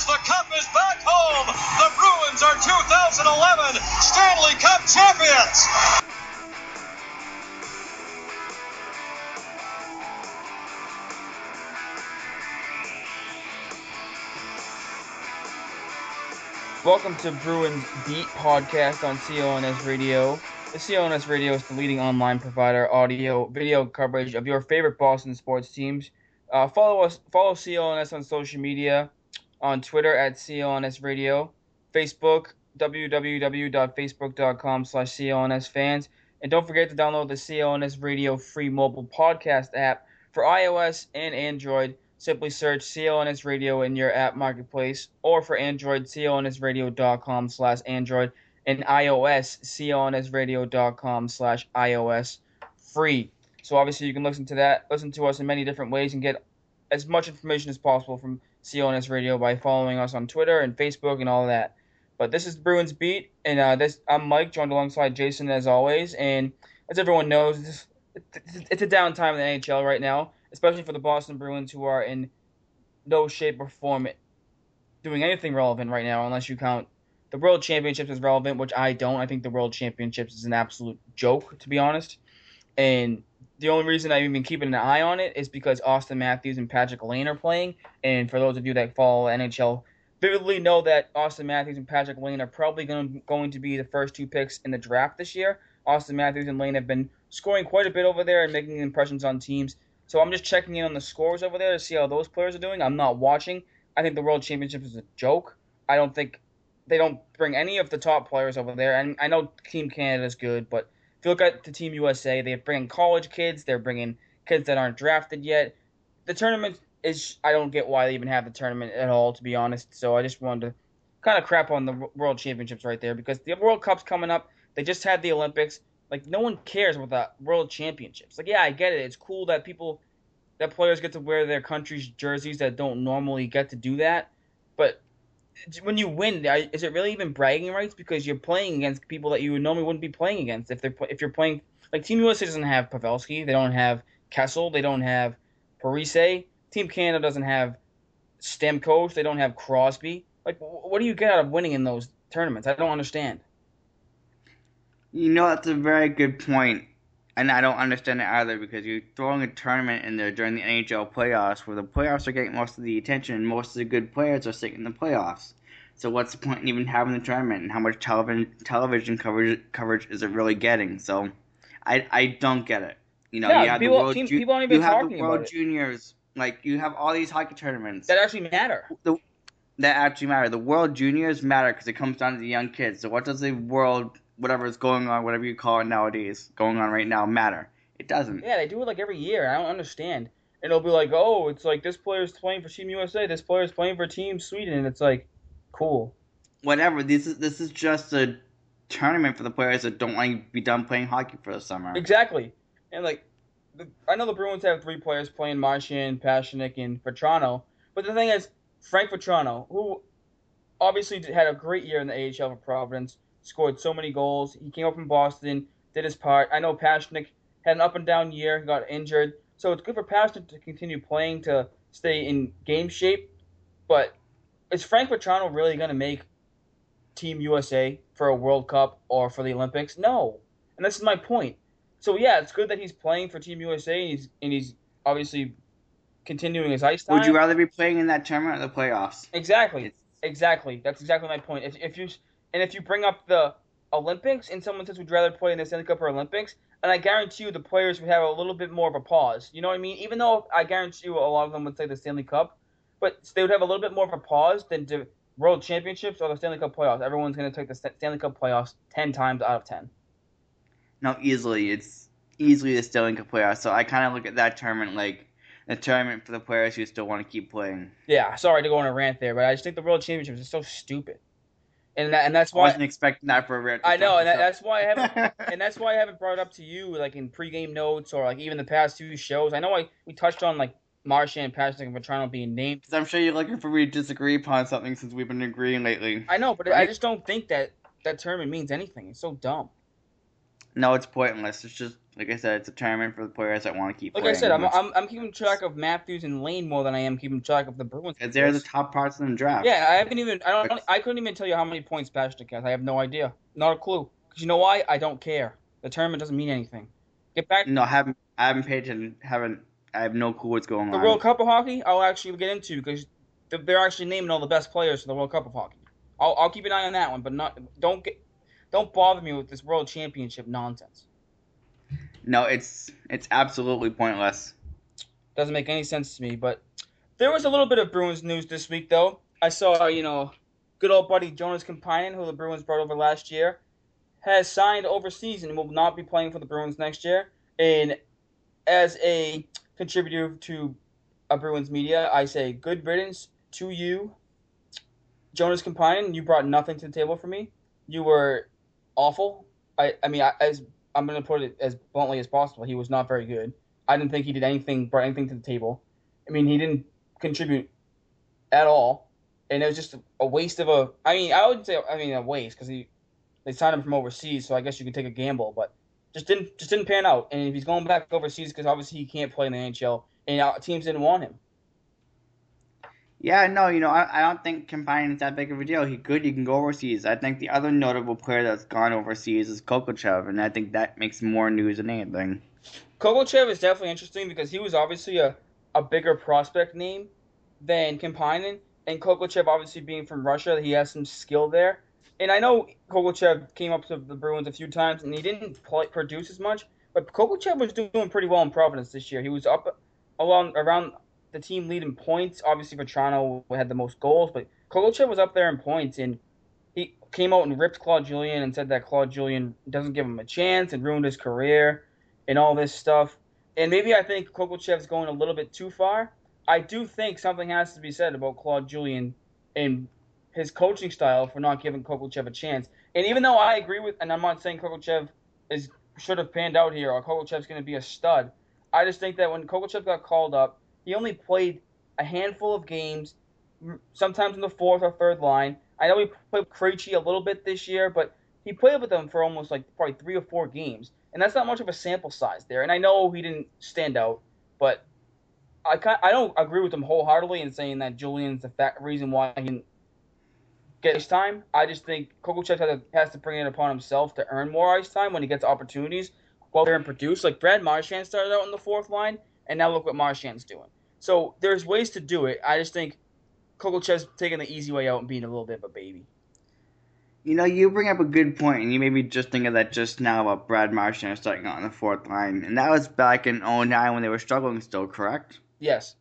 Years, the cup is back home! The Bruins are 2011 Stanley Cup champions! Welcome to Bruins Beat podcast on CLNS Radio. The CLNS Radio is the leading online provider audio video coverage of your favorite Boston sports teams. Uh, follow us, follow CLNS on social media, on Twitter at CLNS Radio, Facebook www.facebook.com slash CLNS fans, and don't forget to download the CLNS Radio free mobile podcast app for iOS and Android simply search CLNS Radio in your app marketplace, or for Android, clnsradio.com slash Android, and iOS, clnsradio.com slash iOS free. So obviously you can listen to that, listen to us in many different ways, and get as much information as possible from CLNS Radio by following us on Twitter and Facebook and all that. But this is Bruins Beat, and uh, this I'm Mike, joined alongside Jason as always. And as everyone knows, it's, it's a downtime in the NHL right now especially for the Boston Bruins, who are in no shape or form doing anything relevant right now, unless you count the World Championships as relevant, which I don't. I think the World Championships is an absolute joke, to be honest. And the only reason I've even keeping an eye on it is because Auston Matthews and Patrik Laine are playing. And for those of you that follow NHL, vividly know that Auston Matthews and Patrik Laine are probably going going to be the first two picks in the draft this year. Auston Matthews and Laine have been scoring quite a bit over there and making impressions on teams. So I'm just checking in on the scores over there to see how those players are doing. I'm not watching. I think the World Championship is a joke. I don't think they don't bring any of the top players over there. And I know Team Canada is good, but if you look at the Team USA, they're bringing college kids. They're bringing kids that aren't drafted yet. The tournament is I don't get why they even have the tournament at all, to be honest. So I just wanted to kind of crap on the World Championships right there because the World Cup's coming up. They just had the Olympics. Like no one cares about the World Championships. Like yeah, I get it. It's cool that people that players get to wear their country's jerseys that don't normally get to do that. But when you win, is it really even bragging rights because you're playing against people that you normally wouldn't be playing against if they're if you're playing like Team USA doesn't have Pavelski, they don't have Kessel, they don't have Parise. Team Canada doesn't have Stamkos, they don't have Crosby. Like, what do you get out of winning in those tournaments? I don't understand. You know, that's a very good point and I don't understand it either because you're throwing a tournament in there during the NHL playoffs where the playoffs are getting most of the attention and most of the good players are sitting in the playoffs. So what's the point in even having the tournament and how much television television coverage coverage is it really getting? So I I don't get it. You know, yeah, you have people, the World, team, Ju- people aren't even you have talking the World. Juniors, like you have all these hockey tournaments That actually matter. the, that actually matter. The World Juniors matter because it comes down to the young kids. So what does the World whatever is going on, whatever you call it nowadays, going on right now, matter? It doesn't. Yeah, they do it like every year. I don't understand. And it'll be like, oh, it's like this player's playing for Team USA, this player's playing for Team Sweden, and it's like, cool. Whatever. This is this is just a tournament for the players that don't want to be done playing hockey for the summer. Exactly. And like, the, I know the Bruins have three players playing Marchand, Pastrnak, and Vatrano. But the thing is, Frank Vatrano, who obviously had a great year in the AHL for Providence, scored so many goals. He came up from Boston, did his part. I know Pastrnak had an up and down year, got injured. So it's good for Pastrnak to continue playing to stay in game shape. But is Frank Vatrano really going to make Team USA for a World Cup or for the Olympics? No. And this is my point. So yeah, it's good that he's playing for Team USA and he's and he's obviously continuing his ice time. Would you rather be playing in that tournament or the playoffs? Exactly. It's- Exactly. That's exactly my point. If if you and if you bring up the Olympics and someone says would rather play in the Stanley Cup or Olympics, and I guarantee you the players would have a little bit more of a pause. You know what I mean? Even though I guarantee you a lot of them would say the Stanley Cup, but they would have a little bit more of a pause than the World Championships or the Stanley Cup playoffs. Everyone's going to take the Stanley Cup playoffs ten times out of ten. No, easily. It's easily the Stanley Cup playoffs. So I kind of look at that tournament like a tournament for the players who still want to keep playing. Yeah, sorry to go on a rant there, but I just think the World Championships is so stupid, and that, and that's why I wasn't expecting that for a rare. I know, and that, that's why I haven't, and that's why I haven't brought it up to you like in pregame notes or like even the past two shows. I know I we touched on like Marchand, Patrick, and Vatrano being named. Because I'm sure you're looking for me to disagree upon something since we've been agreeing lately. I know, but I just don't think that that tournament means anything. It's so dumb. No, it's pointless. It's just like I said, it's a tournament for the players that want to keep Like. I said, I'm, I'm I'm keeping track of Matthews and Laine more than I am keeping track of the Bruins. Because they're the top parts of the draft. Yeah, I haven't even. I don't. I couldn't even tell you how many points Patrick has. I have no idea. Not a clue. Because you know why? I don't care. The tournament doesn't mean anything. Get back. No, I haven't. I haven't paid attention. Haven't. I have no clue what's going The on. The World Cup of Hockey, I'll actually get into because they're actually naming all the best players for the World Cup of Hockey. I'll, I'll keep an eye on that one, but not don't get don't bother me with this World Championship nonsense. No, it's it's absolutely pointless. Doesn't make any sense to me. But there was a little bit of Bruins news this week, though. I saw you know, good old buddy Joonas Kemppainen, who the Bruins brought over last year, has signed overseas and will not be playing for the Bruins next year. And as a contributor to a Bruins media, I say good riddance to you, Joonas Kemppainen. You brought nothing to the table for me. You were awful. I, I mean, I, as I'm going to put it as bluntly as possible, he was not very good. I didn't think he did anything, brought anything to the table. I mean, he didn't contribute at all, and it was just a waste of a. I mean, I wouldn't say I mean a waste because he they signed him from overseas, so I guess you could take a gamble, but just didn't just didn't pan out. And if he's going back overseas, because obviously he can't play in the NHL, and uh, teams didn't want him. Yeah, no, you know, I, I don't think Kemppainen is that big of a deal. He good, he can go overseas. I think the other notable player that's gone overseas is Khokhlachev, and I think that makes more news than anything. Khokhlachev is definitely interesting because he was obviously a, a bigger prospect name than Kemppainen, and Khokhlachev obviously being from Russia, he has some skill there. And I know Khokhlachev came up to the Bruins a few times, and he didn't play, produce as much, but Khokhlachev was doing pretty well in Providence this year. He was up along around the team lead in points. Obviously, Vatrano had the most goals, but Khokhlachev was up there in points, and he came out and ripped Claude Julien and said that Claude Julien doesn't give him a chance and ruined his career and all this stuff. And maybe I think Khokhlachev's going a little bit too far. I do think something has to be said about Claude Julien and his coaching style for not giving Khokhlachev a chance. And even though I agree with, and I'm not saying Khokhlachev is should have panned out here or Khokhlachev's going to be a stud, I just think that when Khokhlachev got called up, he only played a handful of games, sometimes in the fourth or third line. I know he played Krejci a little bit this year, but he played with them for almost like probably three or four games, and that's not much of a sample size there. And I know he didn't stand out, but I I don't agree with him wholeheartedly in saying that Julien's the fact, reason why he didn't get ice time. I just think Khokhlachev has to, has to bring it upon himself to earn more ice time when he gets opportunities, go out there and produce. Like Brad Marchand started out in the fourth line, and now look what Marchand's doing. So there's ways to do it. I just think Khokhlachev's taking the easy way out and being a little bit of a baby. You know, you bring up a good point, and you made me just think of that just now about Brad Marchand starting out on the fourth line. And that was back in 09 when they were struggling still, correct? Yes.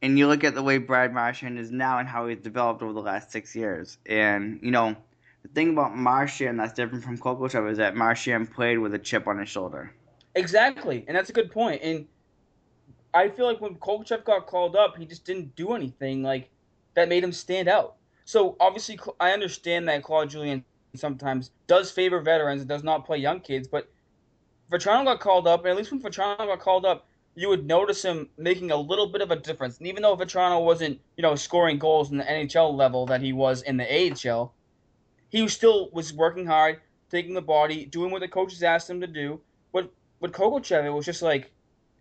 And you look at the way Brad Marchand is now and how he's developed over the last six years. And, you know, the thing about Marchand that's different from Khokhlachev is that Marchand played with a chip on his shoulder. Exactly, and that's a good point. And I feel like when Khokhlachev got called up, he just didn't do anything like that made him stand out. So obviously, I understand that Claude Julien sometimes does favor veterans and does not play young kids, but Vatrano got called up, and at least when Vatrano got called up, you would notice him making a little bit of a difference. And even though Vatrano wasn't, you know, scoring goals in the NHL level that he was in the AHL, he still was working hard, taking the body, doing what the coaches asked him to do. But with Khokhlachev, it was just like,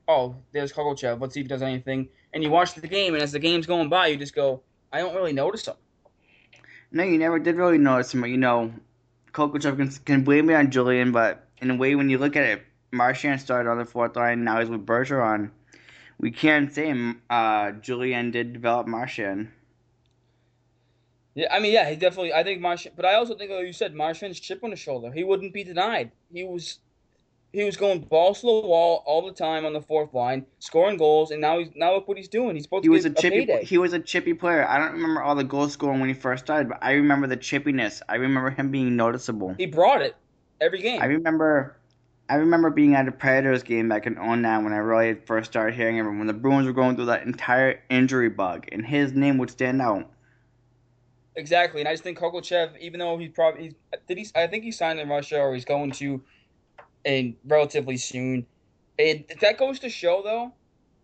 oh, there's Khokhlachev. Let's see if he does anything. And you watch the game, and as the game's going by, you just go, I don't really notice him. No, you never did really notice him, but, you know, Khokhlachev can, can blame it on Julien, but in a way, when you look at it, Marchand started on the fourth line, now he's with Bergeron. we can't say uh, Julien did develop Marchand. Yeah, I mean, yeah, he definitely. I think Marchand, but I also think, like you said, Marchand's chip on his shoulder. He wouldn't be denied. He was, he was going balls to the wall all the time on the fourth line, scoring goals, and now he's now look what he's doing. He's supposed He to was a get a. He was a chippy player. I don't remember all the goal scoring when he first started, but I remember the chippiness. I remember him being noticeable. He brought it every game. I remember, I remember being at a Predators game back in 09 when I really first started hearing him. When the Bruins were going through that entire injury bug, and his name would stand out. Exactly, and I just think Khokhlachev, even though he's probably he's, did he, I think he signed in Russia or he's going to, in relatively soon. And that goes to show, though,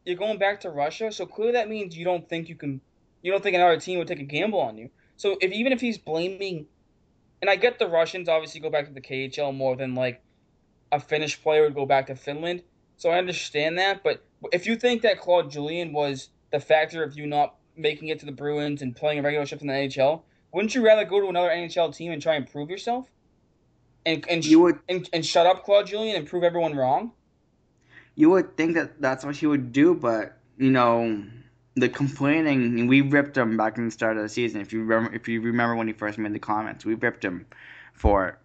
you're going back to Russia, so clearly that means you don't think you can, you don't think another team would take a gamble on you. So if even if he's blaming, and I get the Russians obviously go back to the KHL more than like a Finnish player would go back to Finland, so I understand that. But if you think that Claude Julien was the factor of you not making it to the Bruins and playing a regular shift in the NHL, wouldn't you rather go to another NHL team and try and prove yourself? And and You would, and, and shut up Claude Julien and prove everyone wrong? you would think that that's what he would do, but you know, the complaining. We ripped him back in the start of the season. If you remember, if you remember when he first made the comments, we ripped him for it,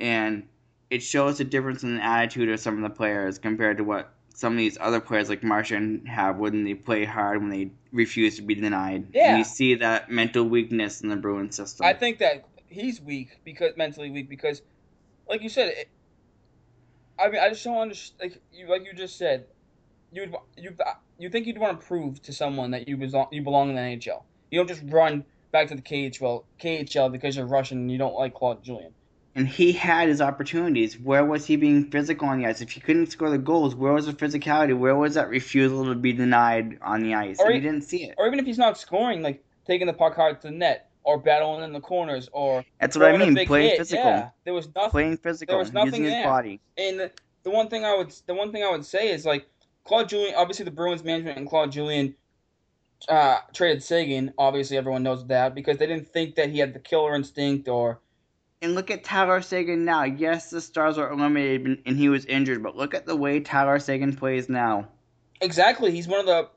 and it shows the difference in the attitude of some of the players compared to what some of these other players like Marchand have when they play hard when they refuse to be denied. Yeah. And you see that mental weakness in the Bruins system. I think that he's weak because mentally weak because, like you said, it, I mean I just don't understand. Like you like you just said, you you you think you'd want to prove to someone that you belong you belong in the NHL. You don't just run back to the KHL KHL because you're Russian and you don't like Claude Julien. and he had his opportunities. Where was he being physical on the ice? If he couldn't score the goals, where was the physicality? Where was that refusal to be denied on the ice? Or And he- didn't see it. Or even if he's not scoring, like taking the puck hard to the net or battling in the corners or That's what I mean. Playing hit. physical. Yeah, there was nothing. Playing physical. There was nothing using his body. And the, the one thing I would the one thing I would say is like Claude Julien. Obviously, the Bruins management and Claude Julien uh, traded Seguin. Obviously, everyone knows that because they didn't think that he had the killer instinct or And look at Tyler Seguin now. Yes, the Stars are eliminated and he was injured, but look at the way Tyler Seguin plays now. exactly. He's one of the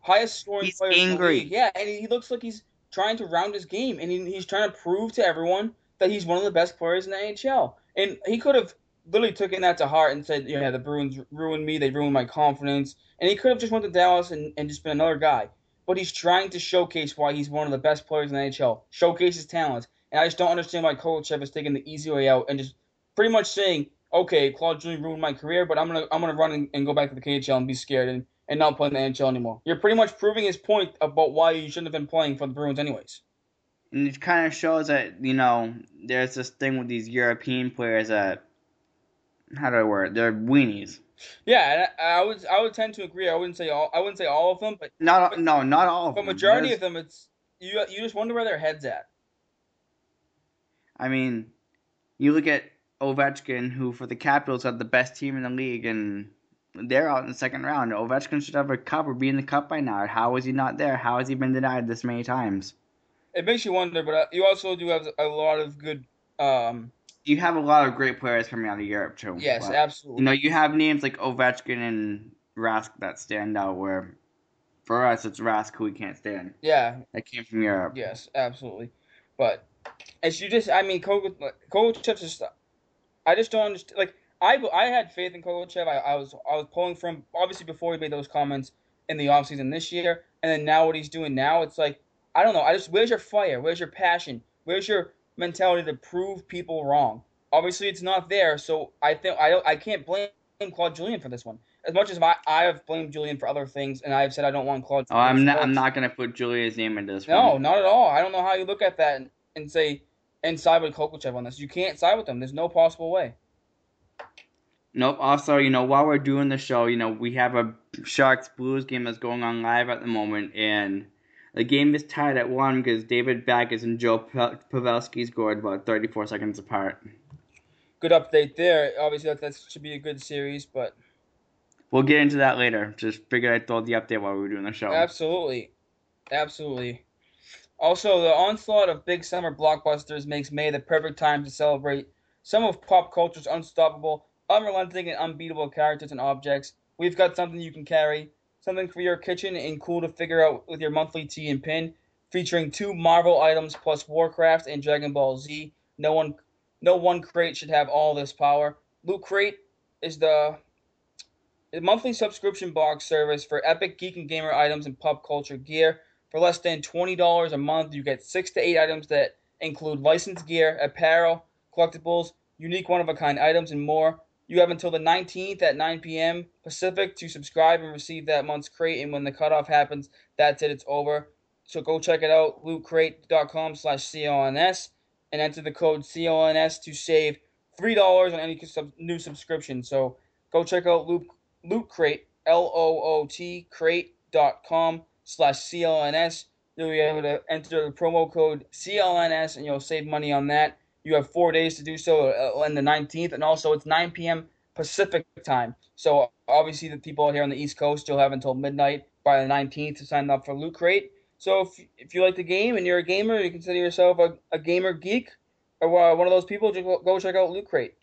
highest scoring He's players in the angry. league. Yeah, and he looks like he's trying to round his game, and he, he's trying to prove to everyone that he's one of the best players in the NHL. And he could have literally taken that to heart and said, "Yeah, the Bruins ruined me. They ruined my confidence." And he could have just went to Dallas and, and just been another guy. But he's trying to showcase why he's one of the best players in the NHL, showcase his talents. And I just don't understand why Khokhlachev is taking the easy way out and just pretty much saying, "Okay, Claude Julien ruined my career, but I'm gonna I'm gonna run and, and go back to the KHL and be scared and, and not playing the NHL anymore." You're pretty much proving his point about why you shouldn't have been playing for the Bruins anyways. And it kind of shows that, you know, there's this thing with these European players that, how do I word it? They're weenies. Yeah, and I, I would I would tend to agree. I wouldn't say all I wouldn't say all of them, but Not, But- no, not all of them. but majority There's- of them, it's you you just wonder where their heads at. I mean, you look at Ovechkin, who for the Capitals had the best team in the league, and they're out in the second round. Ovechkin should have a cup or be in the cup by now. How is he not there? How has he been denied this many times? It makes you wonder, but uh, you also do have a lot of good. Um, You have a lot of great players coming out of Europe too. yes, but, absolutely. You know, you have names like Ovechkin and Rask that stand out. Where for us, it's Rask who we can't stand. yeah, That came from Europe. Yes, absolutely. But as you just, I mean, Khokhlachev's just, I just don't understand. Like, I, I had faith in Khokhlachev. I, I was I was pulling from obviously before he made those comments in the offseason this year, and then now what he's doing now, it's like I don't know. I just where's your fire? Where's your passion? Where's your mentality to prove people wrong? Obviously, it's not there. So I think I don't, I can't blame Claude Julien for this one. As much as I, I have blamed Julien for other things, and I have said I don't want Claude. Oh, I'm not. I'm not gonna put Julia's name into this one. No, one. not at all. I don't know how you look at that and, and say and side with Khokhlachev on this. You can't side with them. There's no possible way. Nope. Also, you know, while we're doing the show, you know, we have a Sharks Blues game that's going on live at the moment, and the game is tied at one because David Backes and Joe Pa- Pavelski scored about 34 seconds apart. Good update there. Obviously, that, that should be a good series, but We'll get into that later. Just figured I'd throw the update while we were doing the show. absolutely, absolutely. Also, the onslaught of big summer blockbusters makes May the perfect time to celebrate some of pop culture's unstoppable, unrelenting, and unbeatable characters and objects. We've got something you can carry, something for your kitchen and cool to figure out with your monthly tee and pin, featuring two Marvel items plus Warcraft and Dragon Ball Z. No one, no one crate should have all this power. Loot Crate is the monthly subscription box service for epic geek and gamer items and pop culture gear. For less than $20 a month, you get six to eight items that include licensed gear, apparel, collectibles, unique one of a kind items, and more. You have until the 19th at 9 p.m. Pacific to subscribe and receive that month's crate. And when the cutoff happens, that's it. It's over. So go check it out, lootcrate.com slash CLNS, and enter the code CLNS to save $3 on any new subscription. So go check out Loot, Loot Crate, L-O-O-T, crate.com slash CLNS. You'll be able to enter the promo code CLNS, and you'll save money on that. You have four days to do so uh, on the 19th, and also it's 9 p.m. Pacific time. So obviously, the people here on the East Coast you'll have until midnight by the 19th to sign up for Loot Crate. So if, if you like the game and you're a gamer, you consider yourself a, a gamer geek or uh, one of those people, just go check out Loot Crate.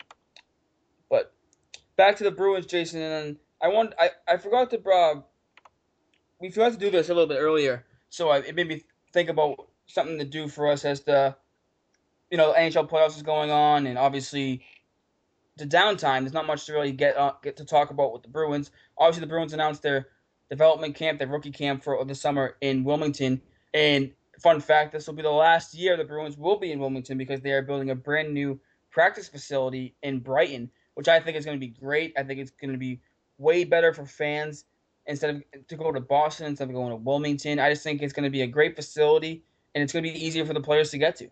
But back to the Bruins, Jason, and I want I, I forgot to uh, we forgot to do this a little bit earlier, so I, it made me think about something to do for us as the you know, NHL playoffs is going on, and obviously the downtime. There's not much to really get uh, get to talk about with the Bruins. Obviously, the Bruins announced their development camp, their rookie camp for the summer in Wilmington. And fun fact, this will be the last year the Bruins will be in Wilmington because they are building a brand new practice facility in Brighton, which I think is going to be great. I think it's going to be way better for fans instead of to go to Boston instead of going to Wilmington. I just think it's going to be a great facility and it's going to be easier for the players to get to.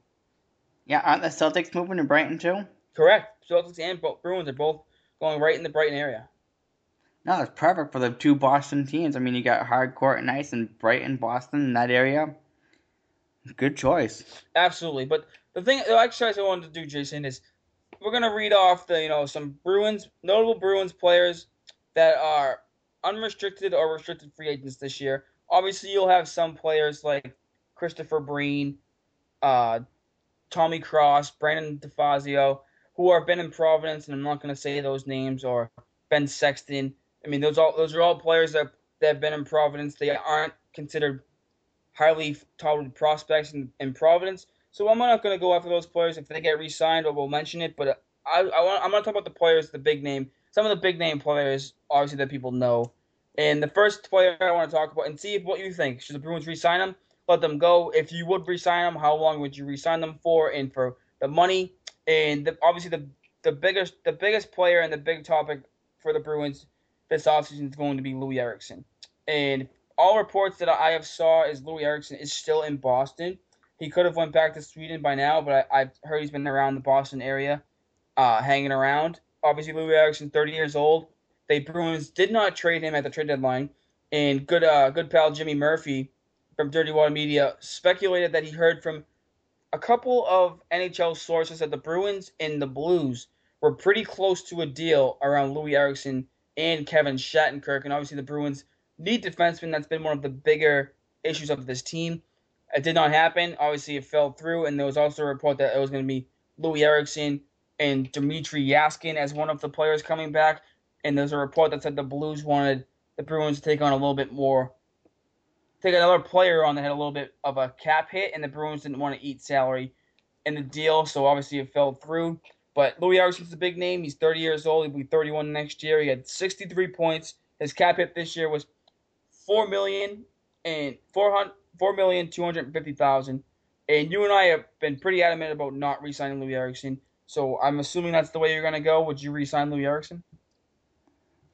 Yeah, aren't the Celtics moving to Brighton too? Correct. Celtics and Bruins are both going right in the Brighton area. No, that's perfect for the two Boston teams. I mean, you got hard court and ice in Brighton, Boston, in that area. Good choice. Absolutely, but the thing, the exercise I wanted to do, Jason, is we're gonna read off the you know some Bruins notable Bruins players that are unrestricted or restricted free agents this year. Obviously, you'll have some players like Christopher Breen, uh, Tommy Cross, Brandon DeFazio, who have been in Providence, and I'm not going to say those names, or Ben Sexton. I mean, those all those are all players that that have been in Providence. They aren't considered highly touted prospects in, in Providence. So I'm not going to go after those players if they get re-signed, or we'll mention it. But I, I want, I'm going to talk about the players, the big name, some of the big name players, obviously that people know. And the first player I want to talk about, and see what you think. Should the Bruins re-sign him? Let them go. If you would resign them, how long would you resign them for, and for the money? And the, obviously, the the biggest the biggest player and the big topic for the Bruins this offseason is going to be Loui Eriksson. And all reports that I have saw is Loui Eriksson is still in Boston. He could have went back to Sweden by now, but I, have heard he's been around the Boston area, uh, hanging around. Obviously, Loui Eriksson, 30 years old. The Bruins did not trade him at the trade deadline, and good uh, good pal Jimmy Murphy from Dirty Water Media speculated that he heard from a couple of NHL sources that the Bruins and the Blues were pretty close to a deal around Loui Eriksson and Kevin Shattenkirk. And obviously, the Bruins need defensemen. That's been one of the bigger issues of this team. It did not happen. Obviously, it fell through. And there was also a report that it was going to be Loui Eriksson and Dmitrij Jaskin as one of the players coming back. And there's a report that said the Blues wanted the Bruins to take on a little bit more take another player on that had a little bit of a cap hit, and the Bruins didn't want to eat salary in the deal, so obviously it fell through. But Loui Eriksson's a big name. He's 30 years old. He'll be 31 next year. He had 63 points. His cap hit this year was four million and four hundred four million two hundred fifty thousand. And you and I have been pretty adamant about not re-signing Loui Eriksson. So I'm assuming that's the way you're gonna go. Would you re-sign Loui Eriksson?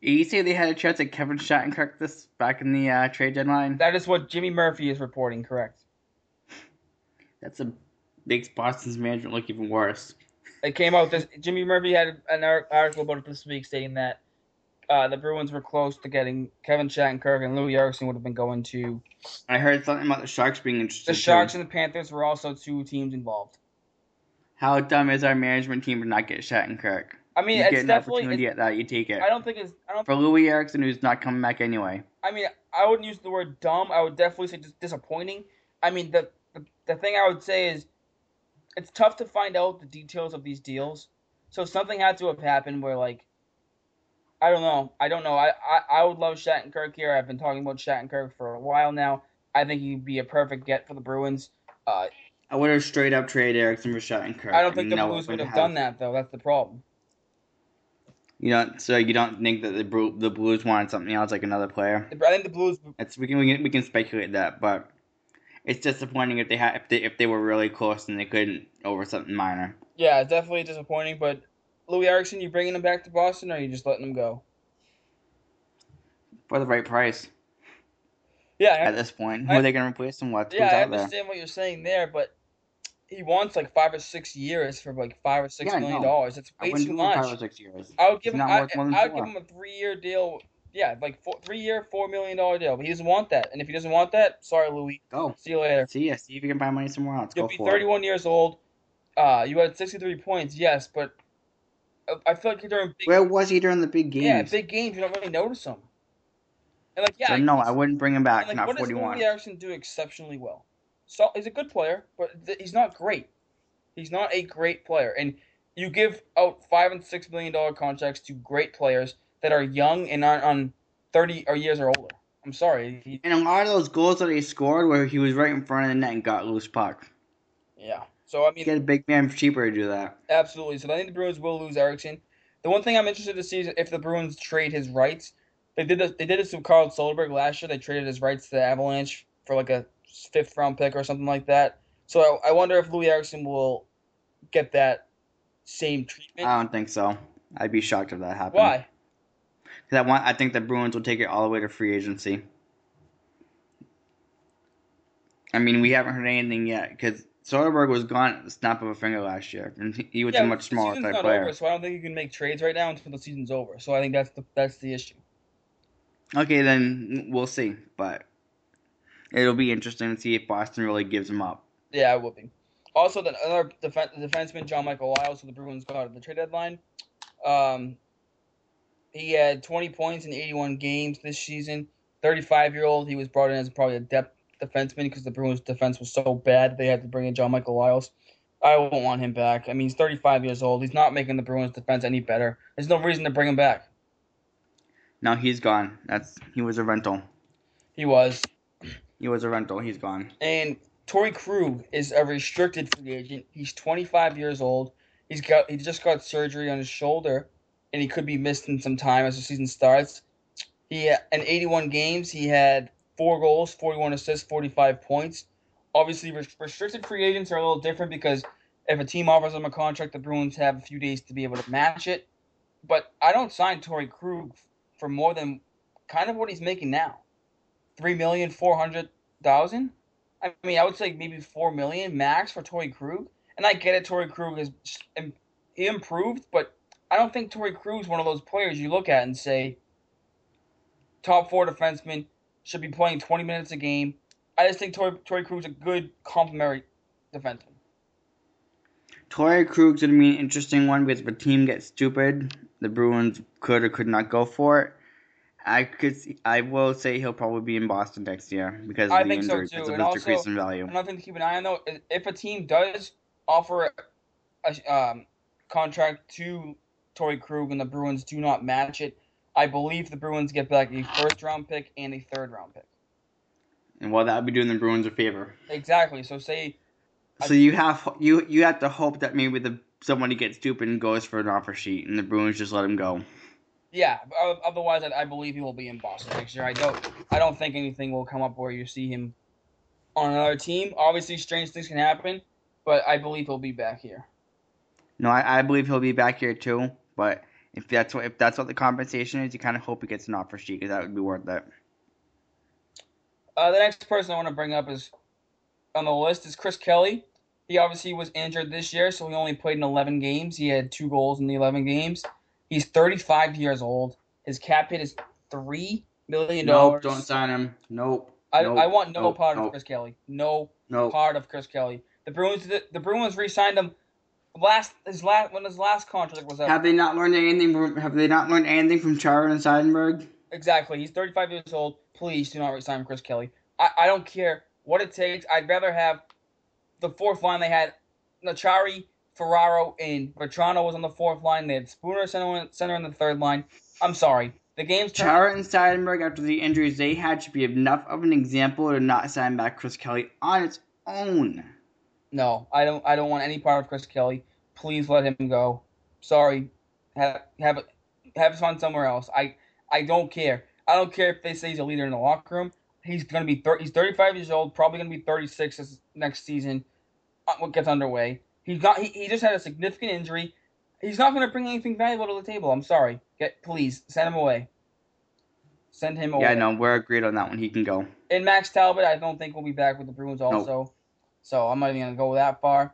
You say they had a chance at Kevin Shattenkirk this back in the uh, trade deadline. That is what Jimmy Murphy is reporting. Correct. That's a makes Boston's management look even worse. It came out this. Jimmy Murphy had an article about it this week stating that uh, the Bruins were close to getting Kevin Shattenkirk and Loui Eriksson would have been going to. I heard something about the Sharks being interested. The Sharks too. and the Panthers were also two teams involved. How dumb is our management team to not get Shattenkirk? I mean, you it's get an definitely. opportunity at that, you take it. I don't think it's. I don't. For Loui Eriksson, who's not coming back anyway. I mean, I wouldn't use the word dumb. I would definitely say just disappointing. I mean, the, the the thing I would say is, it's tough to find out the details of these deals. So something had to have happened where like, I don't know. I don't know. I, I, I would love Shattenkirk here. I've been talking about Shattenkirk for a while now. I think he'd be a perfect get for the Bruins. Uh, I would have straight up traded Eriksson for Shattenkirk. I don't think the No, Blues would wouldn't have done that though. That's the problem. You don't. So you don't think that the Bru- the Blues wanted something else, like another player? I think the Blues. It's we can we can, we can speculate that, but it's disappointing if they had if they if they were really close and they couldn't over something minor. Yeah, it's definitely disappointing. But Loui Eriksson, you bringing him back to Boston, or are you just letting him go? For the right price Yeah, at this point, who I- are they going to replace him with? yeah, I out there? understand what you're saying there, but he wants like five or six years for like five or six Yeah, million know. dollars. It's way too it much. five or six years. I would give He's him. I, worth more than I would give him a three-year deal. Yeah, like four, three-year, four million dollar deal. But he doesn't want that. And if he doesn't want that, sorry, Louis. Go. See you later. See ya. See if you can find money somewhere else. You'll Go be for 31 years old. Uh, you had 63 points, yes, but I- I feel like during it. big, Where was he during the big games? yeah, big games, you don't really notice him. And like, yeah, so no, I wouldn't bring him back. like, not what does 41. Loui Eriksson do exceptionally well? So he's a good player, but th- he's not great. He's not a great player, and you give out five and six million dollar contracts to great players that are young and aren't on 30 or years or older. I'm sorry. He, And a lot of those goals that he scored where he was right in front of the net and got loose puck. yeah. So I mean, Get a big man cheaper to do that. Absolutely. So I think the Bruins will lose Eriksson. The one thing I'm interested to see is if the Bruins trade his rights. They did this, they did this with Carl Soderberg last year. They traded his rights to the Avalanche for like a fifth round pick or something like that. So I, I wonder if Loui Eriksson will get that same treatment. I don't think so. I'd be shocked if that happened. Why? Because I want. I think the Bruins will take it all the way to free agency. I mean, we haven't heard anything yet because Soderberg was gone at the snap of a finger last year, and he- was Yeah, a much smaller type not player. over, so I don't think you can make trades right now until the season's over. So I think that's the that's the issue. Okay, then we'll see, but it'll be interesting to see if Boston really gives him up. Yeah, it will be. Also, the other defen- defenseman, John Michael Liles, who the Bruins got at the trade deadline. Um, he had 20 points in 81 games this season. 35 year old. He was brought in as probably a depth defenseman because the Bruins' defense was so bad they had to bring in John Michael Liles. I won't want him back. I mean, he's 35 years old. He's not making the Bruins' defense any better. There's no reason to bring him back. Now he's gone. That's he was a rental. He was. He was a rental. He's gone. And Torrey Krug is a restricted free agent. He's 25 years old. He's got he just got surgery on his shoulder, and he could be missed in some time as the season starts. He in 81 games he had four goals, 41 assists, 45 points. Obviously, restricted free agents are a little different because if a team offers them a contract, the Bruins have a few days to be able to match it. But I don't sign Torrey Krug for more than kind of what he's making now, three million four hundred thousand. I mean, I would say maybe four million max for Torrey Krug. And I get it, Torrey Krug is improved, but I don't think Torrey Krug is one of those players you look at and say top four defenseman should be playing twenty minutes a game. I just think Torrey Krug is a good complementary defenseman. Torrey Krug's gonna be an interesting one because if a team gets stupid, the Bruins could or could not go for it. I could, see, I will say he'll probably be in Boston next year because of I the think so, injury, too, because of and also- decrease in value. Another thing to keep an eye on though, is if a team does offer a, um, contract to Torrey Krug and the Bruins do not match it, I believe the Bruins get back a first round pick and a third round pick. And well, that would be doing the Bruins a favor. Exactly. So say So you have you you have to hope that maybe the somebody gets stupid and goes for an offer sheet, and the Bruins just let him go. Yeah. Otherwise, I, I believe he will be in Boston next year. I don't. I don't think anything will come up where you see him on another team. Obviously, strange things can happen, but I believe he'll be back here. No, I, I believe he'll be back here too. But if that's what if that's what the compensation is, you kind of hope he gets an offer sheet because that would be worth it. Uh, the next person I want to bring up is on the list is Chris Kelly. He obviously was injured this year, so he only played in 11 games. He had two goals in the 11 games. He's 35 years old. His cap hit is three million dollars. Nope, don't sign him. Nope. I, nope, I want no nope, part of nope, Chris Kelly. No part of Chris Kelly. The Bruins the, the Bruins re-signed him last his last when his last contract was up. Have they not learned anything? From, have they not learned anything from Chara and Seidenberg? Exactly. He's 35 years old. Please do not resign Chris Kelly. I, I don't care what it takes. I'd rather have the fourth line they had Nachari, Ferraro, and Vatrano was on the fourth line. They had Spooner center, center in the third line. I'm sorry. The game's turned. Chara and Seidenberg, after the injuries they had, should be enough of an example to not sign back Chris Kelly on its own. No, I don't. I don't want any part of Chris Kelly. Please let him go. Sorry, have have have fun somewhere else. I I don't care. I don't care if they say he's a leader in the locker room. He's gonna be 30, he's 35 years old, probably gonna be 36 this next season. uh, What gets underway? He's not. He, he just had a significant injury. He's not gonna bring anything valuable to the table. I'm sorry. Get please send him away. Send him away. Yeah, no, we're agreed on that one. He can go. And Max Talbot, I don't think we'll be back with the Bruins also. So I'm not even gonna go that far.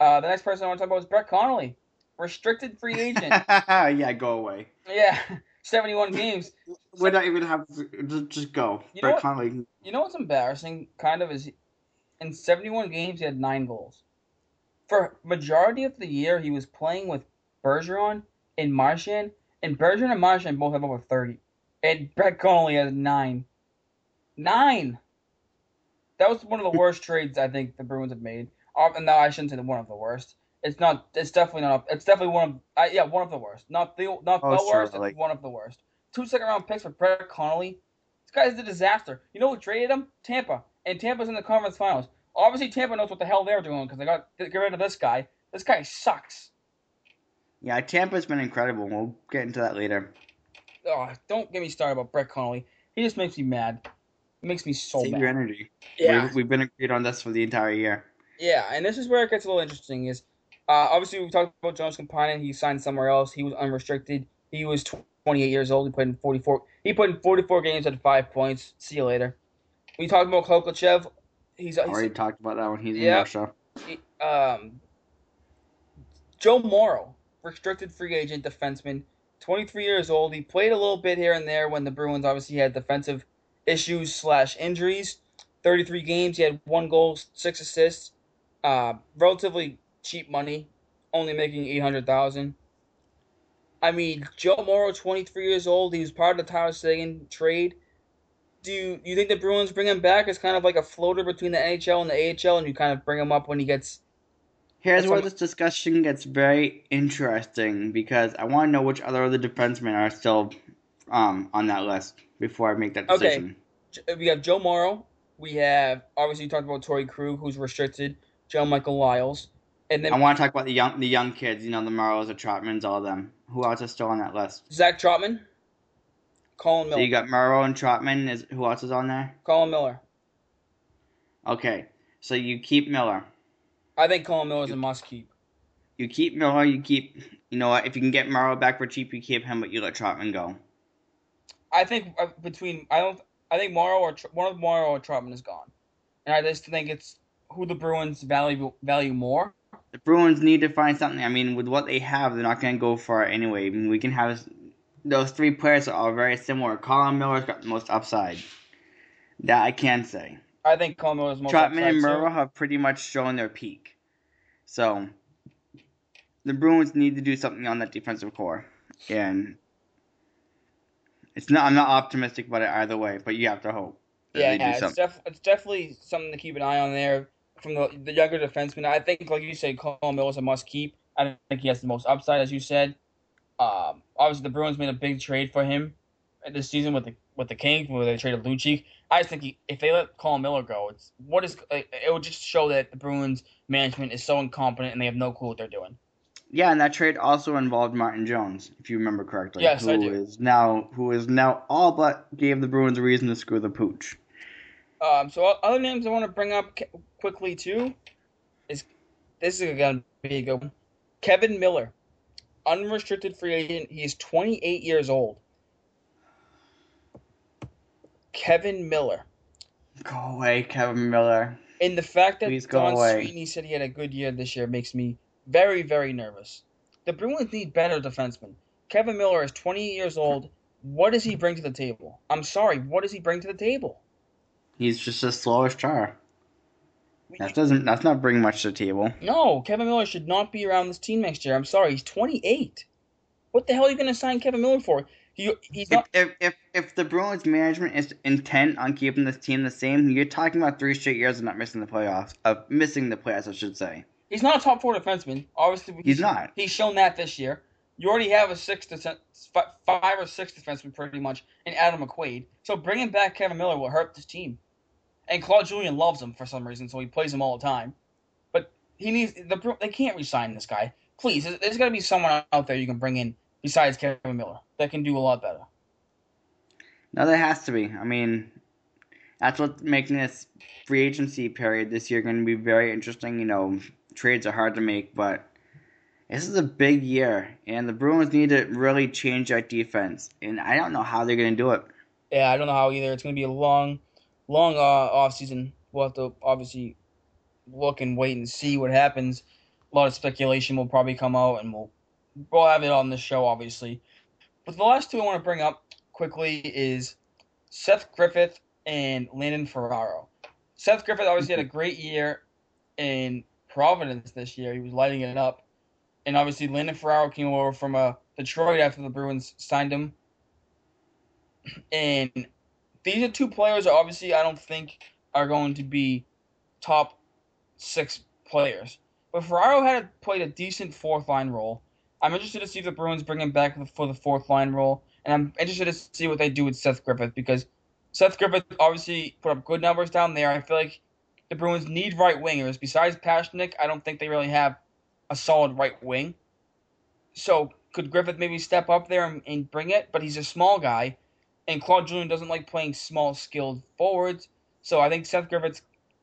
Uh, the next person I want to talk about is Brett Connolly, restricted free agent. yeah, go away. yeah, 71 games. We're not even have just, just go. You Brett? Connolly. You know what's embarrassing? Kind of is, in 71 games he had nine goals. For majority of the year, he was playing with Bergeron and Marchand, and Bergeron and Marchand both have over 30, and Brett Connolly has nine. Nine. That was one of the worst trades I think the Bruins have made. Uh, no, I shouldn't say the one of the worst. It's not. It's definitely not. It's definitely one of. Uh, yeah, one of the worst. Not the not Oh, the sure, worst. like- It's one of the worst. Two second round picks for Brett Connolly. This guy's a disaster. You know who traded him? Tampa. And Tampa's in the conference finals. Obviously, Tampa knows what the hell they're doing because they got to get rid of this guy. This guy sucks. Yeah, Tampa's been incredible. We'll get into that later. Oh, don't get me started about Brett Connolly. He just makes me mad. It makes me so Save mad. your energy. Yeah. We've, we've been agreed on this for the entire year. Yeah, and this is where it gets a little interesting. Is uh, obviously we talked about Joonas Kemppainen. He signed somewhere else. He was unrestricted. He was 28 years old. He played in 44. He played in 44 games at five points. See you later. We talked about Khokhlachev. He's, he's Already talked about that one. He's in Yeah. Russia. he- um, Joe Morrow, restricted free agent defenseman, 23 years old. He played a little bit here and there when the Bruins obviously had defensive issues slash injuries. 33 games. He had one goal, six assists. Uh, relatively cheap money, only making 800,000. I mean, Joe Morrow, 23 years old. He was part of the Tyler Seguin trade. Do you, think the Bruins bring him back as kind of like a floater between the NHL and the AHL, and you kind of bring him up when he gets Here's where this discussion gets very interesting because I want to know which other of the defensemen are still um, on that list before I make that decision. J- we have Joe Morrow. We have obviously you talked about Torrey Krug, who's restricted. Joe Michael Liles, and then I want to talk about the young the young kids, you know, the Morrows, the Trotmans, all of them. Who else is still on that list? Zach Trotman, Colin So Miller. you got Morrow and Trotman. Is who else is on there? Colin Miller. Okay, so you keep Miller. I think Colin Miller is a must keep. You keep Miller. You keep. You know what? If you can get Morrow back for cheap, you keep him, but you let Trotman go. I think uh, between I don't I think Morrow or one of Morrow or Trotman is gone, and I just think it's who the Bruins value value more. The Bruins need to find something. I mean, with what they have, they're not going to go far anyway. I mean, we can have those three players are all very similar. Colin Miller's got the most upside. That I can say. I think Colin Miller's most Trotman and too. Morrow have pretty much shown their peak. So the Bruins need to do something on that defensive core, and it's not. I'm not optimistic about it either way, but you have to hope. Yeah, they do yeah it's, def- it's definitely something to keep an eye on there from the, the younger defensemen. I think, like you said, Colin Miller's a must keep. I think he has the most upside, as you said. Um, obviously, the Bruins made a big trade for him this season with the with the Kings, where they traded Lucic. I just think he, if they let Colin Miller go, it's what is it would just show that the Bruins management is so incompetent and they have no clue what they're doing. Yeah, and that trade also involved Martin Jones, if you remember correctly. Yes, who I do. is now who is now all but gave the Bruins a reason to screw the pooch. Um, so other names I want to bring up quickly too is this is gonna be a good one. Kevin Miller, unrestricted free agent. He's 28 years old. Kevin Miller, Go away, Kevin Miller. and the fact that Please Don. Sweeney said he had a good year this year makes me very, very nervous. The Bruins need better defensemen. Kevin Miller is 28 years old. What does he bring to the table? I'm sorry. What does he bring to the table? He's just a slow as Char. That doesn't. That's not bringing much to the table. No, Kevin Miller should not be around this team next year. I'm sorry, he's 28. What the hell are you going to sign Kevin Miller for? He, he's If, not. if if if the Bruins management is intent on keeping this team the same, you're talking about three straight years of not missing the playoffs. Of missing the playoffs, I should say. He's not a top four defenseman. Obviously, He's not. He's shown that this year. You already have a six to five or six defenseman pretty much in Adam McQuaid. So bringing back Kevin Miller will hurt this team. And Claude Julien loves him for some reason, so he plays him all the time. But he needs the they can't resign this guy. Please, there's got to be someone out there you can bring in besides Kevan Miller that can do a lot better. No, there has to be. I mean, that's what's making this free agency period this year going to be very interesting. You know, trades are hard to make, but this is a big year, and the Bruins need to really change their defense, and I don't know how they're going to do it. Yeah, I don't know how either. It's going to be a long, long uh, off season. We'll have to obviously look and wait and see what happens. A lot of speculation will probably come out, and we'll we'll have it on the show, obviously. But the last two I want to bring up quickly is Seth Griffith and Landon Ferraro. Seth Griffith obviously had a great year in Providence this year. He was lighting it up. And obviously, Landon Ferraro came over from uh, Detroit after the Bruins signed him. And these are two players obviously I don't think are going to be top six players. But Ferraro had played a decent fourth line role. I'm interested to see if the Bruins bring him back for the fourth line role. And I'm interested to see what they do with Seth Griffith because Seth Griffith obviously put up good numbers down there. I feel like the Bruins need right wingers. Besides Pastrnak, I don't think they really have a solid right wing. So could Griffith maybe step up there and, and bring it? But he's a small guy, and Claude Julien doesn't like playing small, skilled forwards. So I think Seth Griffith's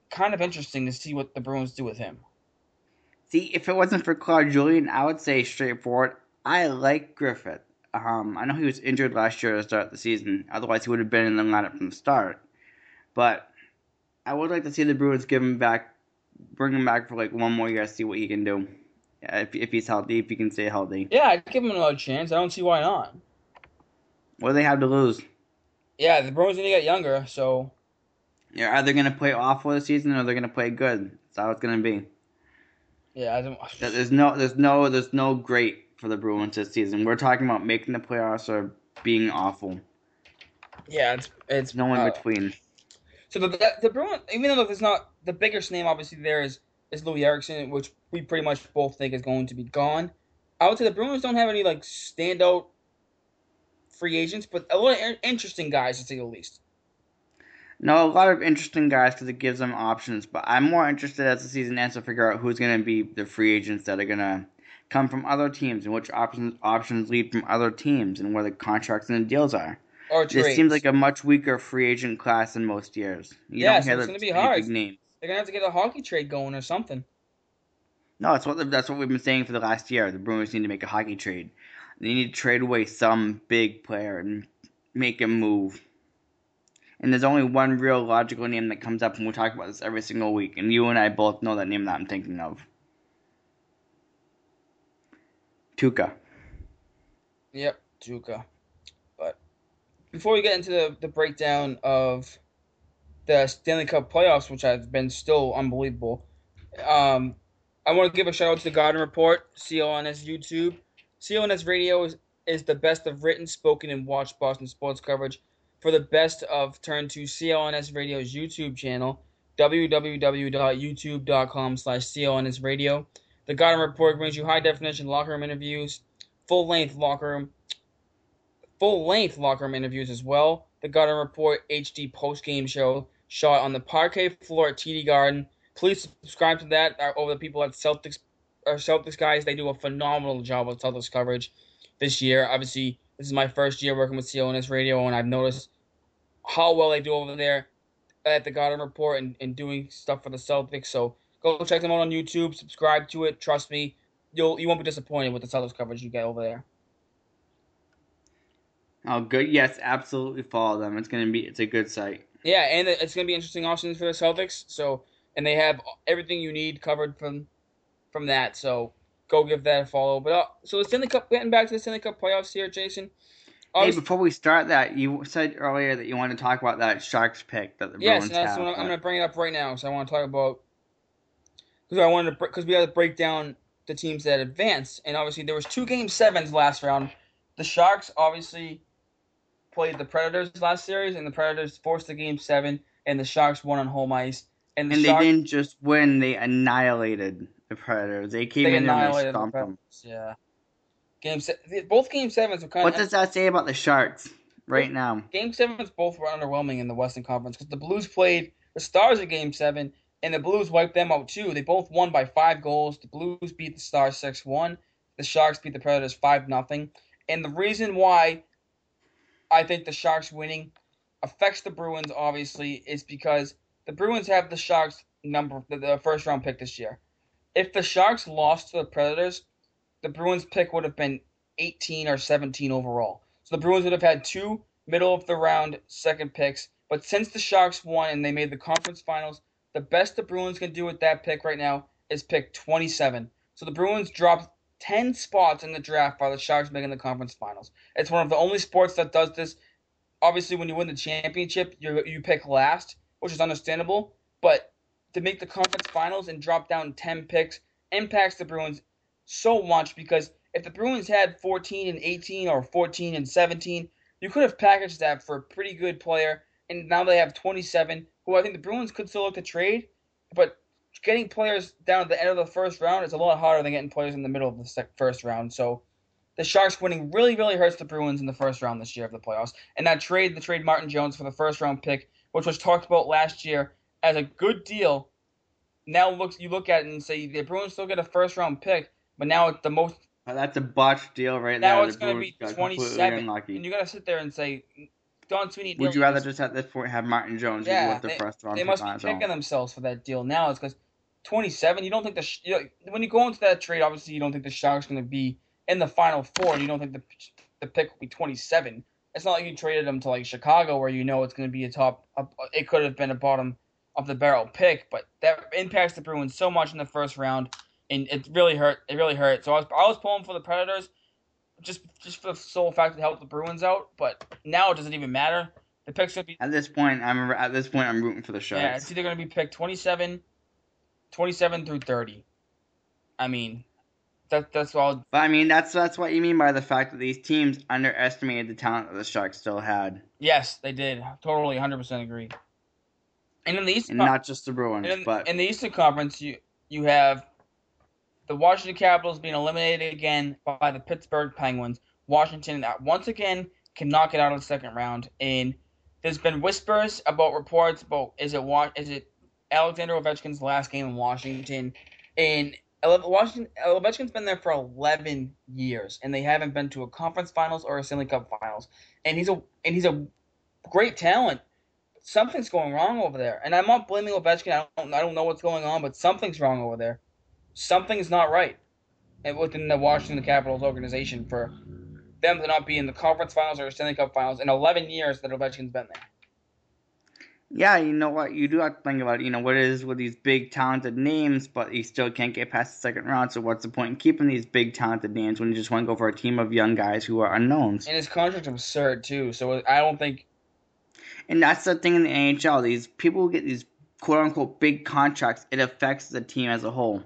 kind of interesting to see what the Bruins do with him. See, if it wasn't for Claude Julien, I would say straightforward. I like Griffith. Um, I know he was injured last year to start of the season. Otherwise, he would have been in the lineup from the start. But I would like to see the Bruins give him back, bring him back for like one more year, see what he can do. If, if he's healthy, if he can stay healthy. Yeah, I'd give him another chance. I don't see why not. What do they have to lose? Yeah, the Bruins need to get younger, so. Are either going to play awful this season or they're going to play good? That's how it's going to be. Yeah, I don't. There's no, there's no, there's no great for the Bruins this season. We're talking about making the playoffs or being awful. Yeah, it's it's no in uh, between. So the, the the Bruins, even though it's not the biggest name, obviously there is is Loui Eriksson, which we pretty much both think is going to be gone. I would say the Bruins don't have any like standout free agents, but a lot of interesting guys to say the least. No, a lot of interesting guys because it gives them options. But I'm more interested as the season ends to figure out who's going to be the free agents that are going to come from other teams and which options options lead from other teams and where the contracts and the deals are. Or trades. This seems like a much weaker free agent class than most years. You yeah, so it's going to be hard. Names. They're going to have to get a hockey trade going or something. No, that's what that's what we've been saying for the last year. The Bruins need to make a hockey trade. They need to trade away some big player and make a move. And there's only one real logical name that comes up and we talk about this every single week, and you and I both know that name that I'm thinking of. Tuukka. Yep, Tuukka. But before we get into the, the breakdown of the Stanley Cup playoffs, which have been still unbelievable, um, I want to give a shout out to the Garden Report, CLNS YouTube. CLNS Radio is, is the best of written, spoken, and watched Boston sports coverage. For the best of, turn to CLNS Radio's YouTube channel, www.youtube.com slash CLNS Radio. The Garden Report brings you high definition locker room interviews, full length locker room, full length locker room interviews as well. The Garden Report HD post game show shot on the parquet floor at TD Garden. Please subscribe to that. Uh, over the people at Celtics, or Celtics guys, they do a phenomenal job of Celtics coverage this year. Obviously, this is my first year working with CLNS Radio, and I've noticed how well they do over there at the Garden Report and, and doing stuff for the Celtics. So Go check them out on YouTube. Subscribe to it. Trust me, you'll you won't be disappointed with the Celtics coverage you get over there. Oh, good. Yes, absolutely follow them. It's gonna be it's a good site. Yeah, and it's gonna be interesting options for the Celtics. So, and they have everything you need covered from from that. So, go give that a follow. But uh, so the Stanley Cup, getting back to the Stanley Cup playoffs here, Jason. Hey, before we start that, you said earlier that you want to talk about that Sharks pick that the yes, Bruins that's have. What I'm, I'm going to bring it up right now. So I want to talk about because I wanted to because we had to break down the teams that advanced, and obviously there was two game sevens last round. The Sharks obviously played the Predators last series, and the Predators forced the game seven, and the Sharks won on home ice. And, the and Sharks, they didn't just win; they annihilated the Predators. They came they in and stomped them. Yeah. Game se- both game sevens are kind What of. does that say about the Sharks right now? Game sevens both were underwhelming in the Western Conference because the Blues played the Stars in Game seven, and the Blues wiped them out too. They both won by five goals. The Blues beat the Stars six one. The Sharks beat the Predators five nothing. And the reason why I think the Sharks winning affects the Bruins obviously is because the Bruins have the Sharks number the, the first round pick this year. If the Sharks lost to the Predators, the Bruins pick would have been 18 or 17 overall. So the Bruins would have had two middle of the round second picks. But since the Sharks won and they made the conference finals, the best the Bruins can do with that pick right now is pick 27. So the Bruins dropped 10 spots in the draft by the Sharks making the conference finals. It's one of the only sports that does this. Obviously, when you win the championship, you you pick last, which is understandable. But to make the conference finals and drop down 10 picks impacts the Bruins so much because if the Bruins had 14 and 18 or 14 and 17, you could have packaged that for a pretty good player. And now they have 27, who I think the Bruins could still look to trade. But getting players down at the end of the first round is a lot harder than getting players in the middle of the first round. So the Sharks winning really, really hurts the Bruins in the first round this year of the playoffs. And that trade, the trade Martin Jones for the first round pick, which was talked about last year as a good deal, now looks you look at it and say the Bruins still get a first round pick, but now it's the most that's a botched deal right now there. it's going to be 27, and you got to sit there and say, Don Sweeney. Would you rather just at this point have Martin Jones Yeah, with the they, first round they must be own? themselves for that deal now. It's because 27. You don't think the sh- you know, when you go into that trade, obviously you don't think the Sharks going to be in the final four, and you don't think the the pick will be 27. It's not like you traded them to like Chicago where you know it's going to be a top. A, it could have been a bottom of the barrel pick, but that impacts the Bruins so much in the first round, and it really hurt. It really hurt. So I was I was pulling for the Predators, just just for the sole fact to help the Bruins out. But now it doesn't even matter. The pick's to be At this point, I'm at this point I'm rooting for the Sharks. yeah, it's either going to be picked 27, 27 through 30. I mean, that that's all. But I mean, that's that's what you mean by the fact that these teams underestimated the talent that the Sharks still had, Yes, they did. Totally, 100% agree. And in the Eastern Con- not just the Bruins, in, but in the Eastern Conference, you you have the Washington Capitals being eliminated again by the Pittsburgh Penguins. Washington uh, once again can knock it out of the second round, and there's been whispers about reports about is it Wa- it Alexander Ovechkin's last game in Washington, and Washington Ovechkin's been there for 11 years, and they haven't been to a conference finals or a Stanley Cup finals, and he's a and he's a great talent. Something's going wrong over there, and I'm not blaming Ovechkin. I don't I don't know what's going on, but something's wrong over there. Something's not right, and within the Washington Capitals organization for them to not be in the conference finals or Stanley Cup finals in 11 years that Ovechkin's been there. yeah, you know what? You do have to think about you know what it is with these big talented names, but you still can't get past the second round. So what's the point in keeping these big talented names when you just want to go for a team of young guys who are unknowns? And his contract's absurd too, so I don't think And that's the thing in the NHL. These people get these quote unquote big contracts, it affects the team as a whole.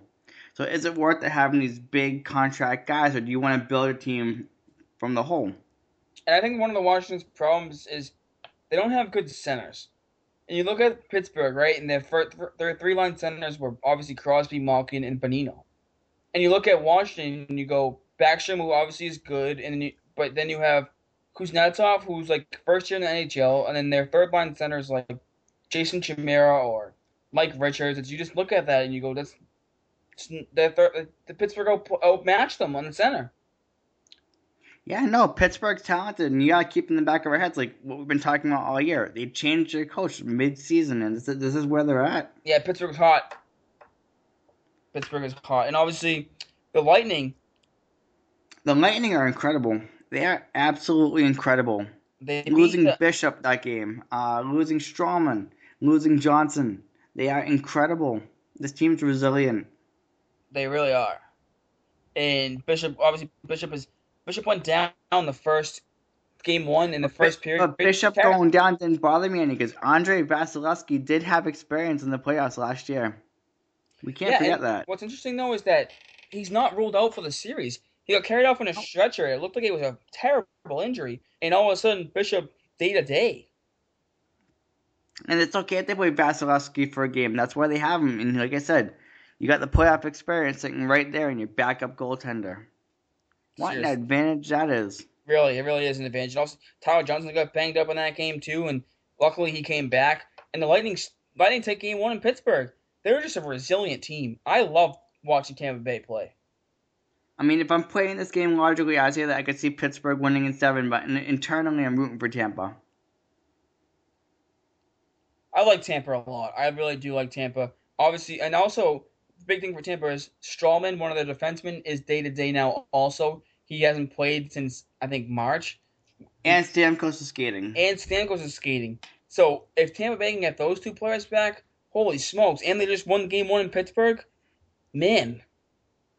So is it worth it having these big contract guys, or do you want to build a team from the whole? And I think one of the Washington's problems is they don't have good centers. And you look at Pittsburgh, right? And their first, their three line centers were obviously Crosby, Malkin, and Bonino. And you look at Washington, and you go Backstrom, who obviously is good, and then you, but then you have Kuznetsov, who's like first year in the NHL, and then their third line centers like Jason Chimera or Mike Richards. It's, you just look at that and you go, that's the third, the Pittsburgh out, outmatched them on the center. Yeah, no, Pittsburgh's talented, and you gotta keep in the back of our heads, like what we've been talking about all year. They changed their coach mid-season, and this is, this is where they're at. Yeah, Pittsburgh's hot. Pittsburgh is hot, and obviously the Lightning. The Lightning are incredible. They are absolutely incredible. They losing the- Bishop that game, uh, losing Stralman, losing Johnson. They are incredible. This team's resilient. They really are. And Bishop, obviously, Bishop is Bishop went down the first game one in the first period. But Bishop going down didn't bother me any because Andrei Vasilevskiy did have experience in the playoffs last year. We can't Yeah, forget that. What's interesting though is that he's not ruled out for the series. He got carried off on a oh. stretcher. It looked like it was a terrible injury, and all of a sudden Bishop day to day. And it's okay if they play Vasilevskiy for a game. That's why they have him. And like I said, you got the playoff experience sitting right there in your backup goaltender. What Seriously. an advantage that is. Really, it really is an advantage. And also, Tyler Johnson got banged up in that game too, and luckily he came back. And the Lightning, Lightning take game one in Pittsburgh. They were just a resilient team. I love watching Tampa Bay play. I mean, if I'm playing this game logically, I say that I could see Pittsburgh winning in seven, but in- internally, I'm rooting for Tampa. I like Tampa a lot. I really do like Tampa. Obviously, and also the big thing for Tampa is Stralman, one of their defensemen, is day to day now. Also, he hasn't played since I think March, And Stamkos is skating. and Stamkos is skating. So if Tampa Bay can get those two players back, holy smokes! And they just won game one in Pittsburgh. Man,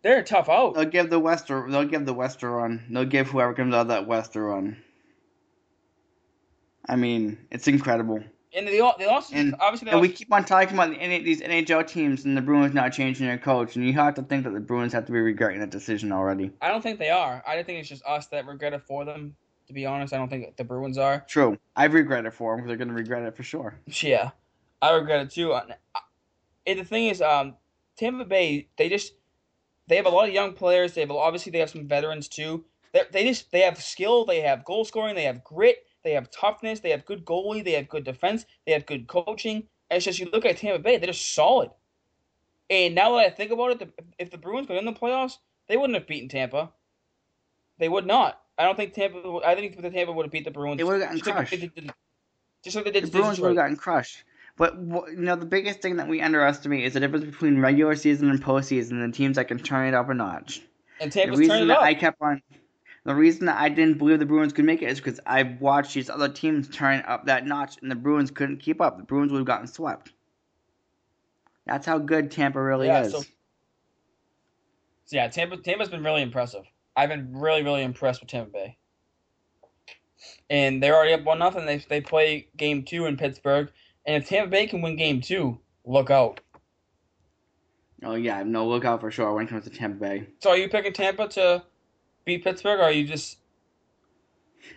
they're a tough out. They'll give the West a, they'll give the West a run. They'll give whoever comes out of that West a run. I mean, it's incredible. And they they also And, obviously they and we keep on talking about the, these NHL teams and the Bruins not changing their coach, and you have to think that the Bruins have to be regretting that decision already. I don't think they are. I think it's just us that regret it for them. To be honest, I don't think the Bruins are. True, I've regretted it for them they're going to regret it for sure. Yeah, I regret it too. And and the thing is, um, Tampa Bay they just they have a lot of young players. They have obviously they have some veterans too. They they just they have skill. They have goal scoring. They have grit. They have toughness. They have good goalie. They have good defense. They have good coaching. And it's just you look at Tampa Bay, they're just solid. And now that I think about it, the, if the Bruins got in the playoffs, they wouldn't have beaten Tampa. They would not. I don't think Tampa. I think the Tampa would have beat the Bruins. They would have gotten just like crushed. they did- Just like they did The Bruins would have gotten crushed. But you know, the biggest thing that we underestimate is the difference between regular season and postseason. And the teams that can turn it up a notch. And The Tampa's reason turned it that up. I kept on, the reason that I didn't believe the Bruins could make it is because I watched these other teams turn up that notch, and the Bruins couldn't keep up. The Bruins would have gotten swept. That's how good Tampa really Yeah, is. so- So yeah, Tampa Tampa's been really impressive. I've been really really impressed with Tampa Bay. And they're already up one nothing. They they play game two in Pittsburgh, and if Tampa Bay can win game two, look out. oh yeah, no, look out for sure when it comes to Tampa Bay. So are you picking Tampa to beat Pittsburgh, or are you just?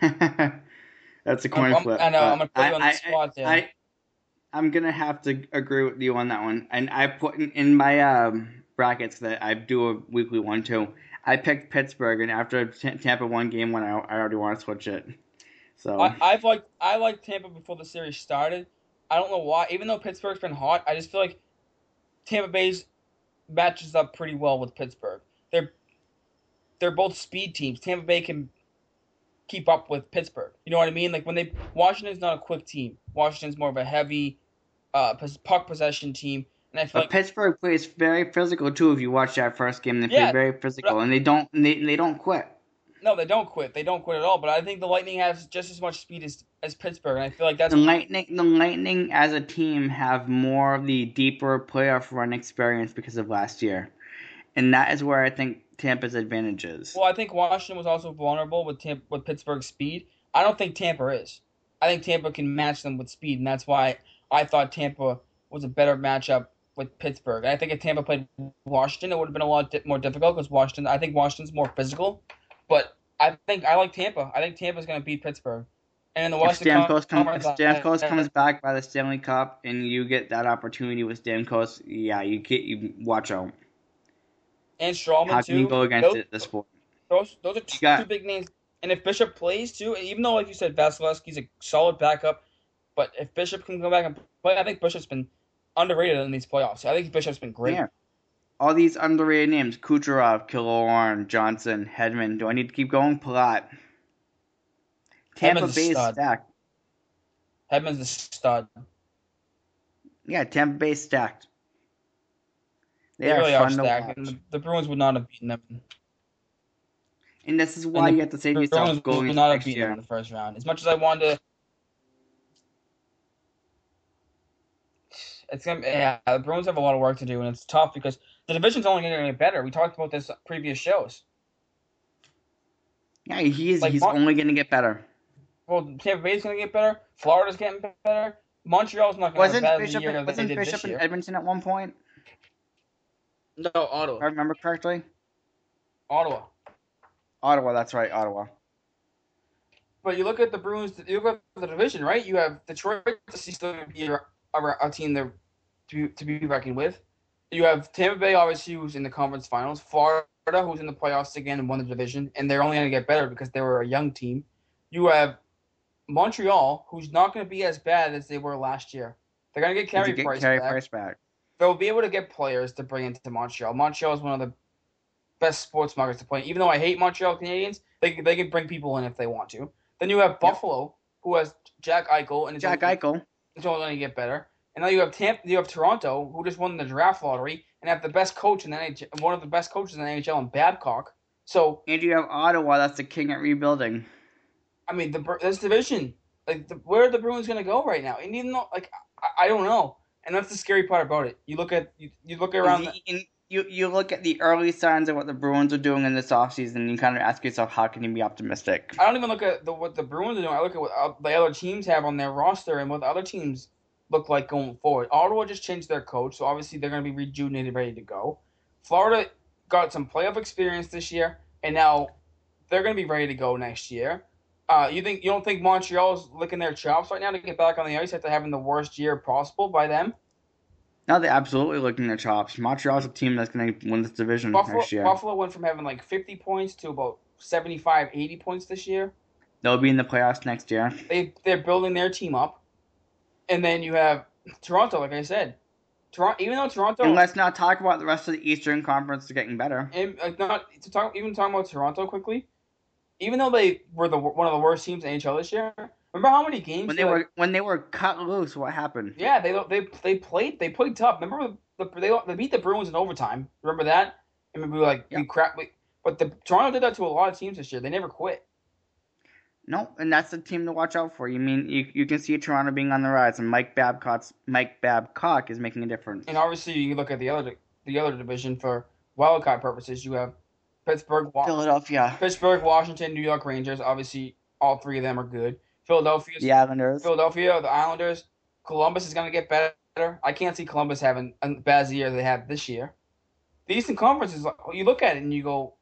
That's a coin I'm- flip. I know, I'm gonna put you on the spot there. I, I'm gonna have to agree with you on that one. And I put in, in my um, brackets that I do a weekly one too. I picked Pittsburgh, and after T- Tampa won game one, I, I already want to switch it. So I, I've liked I liked Tampa before the series started. I don't know why. Even though Pittsburgh's been hot, I just feel like Tampa Bay's matches up pretty well with Pittsburgh. They're they're both speed teams. Tampa Bay can keep up with Pittsburgh. You know what I mean? Like when they Washington's not a quick team. Washington's more of a heavy uh, puck possession team, and I feel But like Pittsburgh plays very physical too. If you watch that first game, they Yeah, play very physical, and they don't they, they don't quit. no, they don't quit. They don't quit at all. But I think the Lightning has just as much speed as as Pittsburgh, and I feel like that's The Lightning, the Lightning as a team have more of the deeper playoff run experience because of last year, and that is where I think Tampa's advantage is. Well, I think Washington was also vulnerable with Tampa, with Pittsburgh's speed. I don't think Tampa is. I think Tampa can match them with speed, and that's why I thought Tampa was a better matchup with Pittsburgh. I think if Tampa played Washington, it would have been a lot di- more difficult because Washington. I think Washington's more physical, but I think I like Tampa. I think Tampa's going to beat Pittsburgh. And if Stamkos, come, Conference, if Stamkos I- comes back by the Stanley Cup and you get that opportunity with Stamkos, yeah, you get you watch out. and Stralman How too. can you go against those, it this sport? Those those are two, got- two big names. And if Bishop plays too, even though like you said, Vasilevskiy's a solid backup, but if Bishop can go back and play, I think Bishop's been underrated in these playoffs. I think Bishop's been great. Yeah. All these underrated names: Kucherov, Killorn, Johnson, Hedman. Do I need to keep going? Palat. Tampa Bay is stacked. Hedman's a stud. Yeah, Tampa Bay stacked. They, They, are really are fun to stacked. watch. The, the Bruins would not have beaten them. And this is why the you have to The yourself, Bruins going would not have beaten them in the first round. As much as I wanted to. It's gonna yeah. The Bruins have a lot of work to do, and it's tough because the division's only going to get better. We talked about this previous shows. Yeah, he's Like, he's Mar- only going to get better. Well, Tampa Bay's going to get better. Florida's getting better. Montreal's not going to have Wasn't a better Bishop year wasn't Bishop this in. Edmonton at one point? No, Ottawa. If I remember correctly. Ottawa. Ottawa, that's right, Ottawa. But you look at the Bruins. You look at the division, right? You have Detroit to see still be a, a, a team there to to be reckoned with. You have Tampa Bay, obviously, who's in the conference finals. Florida who's in the playoffs again and won the division, and they're only going to get better because they were a young team. You have Montreal, who's not going to be as bad as they were last year. They're going to get Carey get Price Carey back. Price back. They'll be able to get players to bring into Montreal. Montreal is one of the best sports markets to play. Even though I hate Montreal Canadiens, they can- they can bring people in if they want to. Then you have Buffalo, who has Jack Eichel, and Jack only, Eichel. It's only going to get better. And now you have Tampa, you have Toronto, who just won the draft lottery and have the best coach in the NHL, one of the best coaches in the NHL, in Babcock. So And you have Ottawa, that's the king at rebuilding. I mean, the this division, like, the, where are the Bruins going to go right now? And even though, like, I, I don't know, and that's the scary part about it. You look at you, you look around. the- You, you, you look at the early signs of what the Bruins are doing in this offseason, and you kind of ask yourself, how can you be optimistic? I don't even look at the, what the Bruins are doing. I look at what uh, the other teams have on their roster and what the other teams look like going forward. Ottawa just changed their coach, so obviously they're going to be rejuvenated, ready to go. Florida got some playoff experience this year, and now they're going to be ready to go next year. Uh, you think you don't think Montreal's licking their chops right now to get back on the ice after having the worst year possible by them? Now they're absolutely looking their chops. Montreal's a team that's going to win this division Buffalo, next year. Buffalo went from having like 50 points to about 75, 80 points this year. They'll be in the playoffs next year. they they're building their team up, and then you have Toronto. Like I said, Toronto. Even though Toronto, And let's not talk about the rest of the Eastern Conference getting better. and, not to talk even talking about Toronto quickly. Even though they were the one of the worst teams in NHL this year, remember how many games When they were when they were cut loose, what happened? Yeah, they they they played they played tough. Remember the, they they beat the Bruins in overtime. Remember that? And we were like we crap. We, but the Toronto did that to a lot of teams this year. They never quit. No, and that's the team to watch out for. You mean you, you can see Toronto being on the rise, and Mike Babcock's Mike Babcock is making a difference. And obviously, you look at the other the other division for wildcard purposes. You have Pittsburgh, Wa- Philadelphia, Pittsburgh, Washington, New York Rangers. Obviously, all three of them are good. Philadelphia, the Islanders. Philadelphia, the Islanders. Columbus is going to get better. I can't see Columbus having a bad year they had this year. The Eastern Conference is you look at it and you go,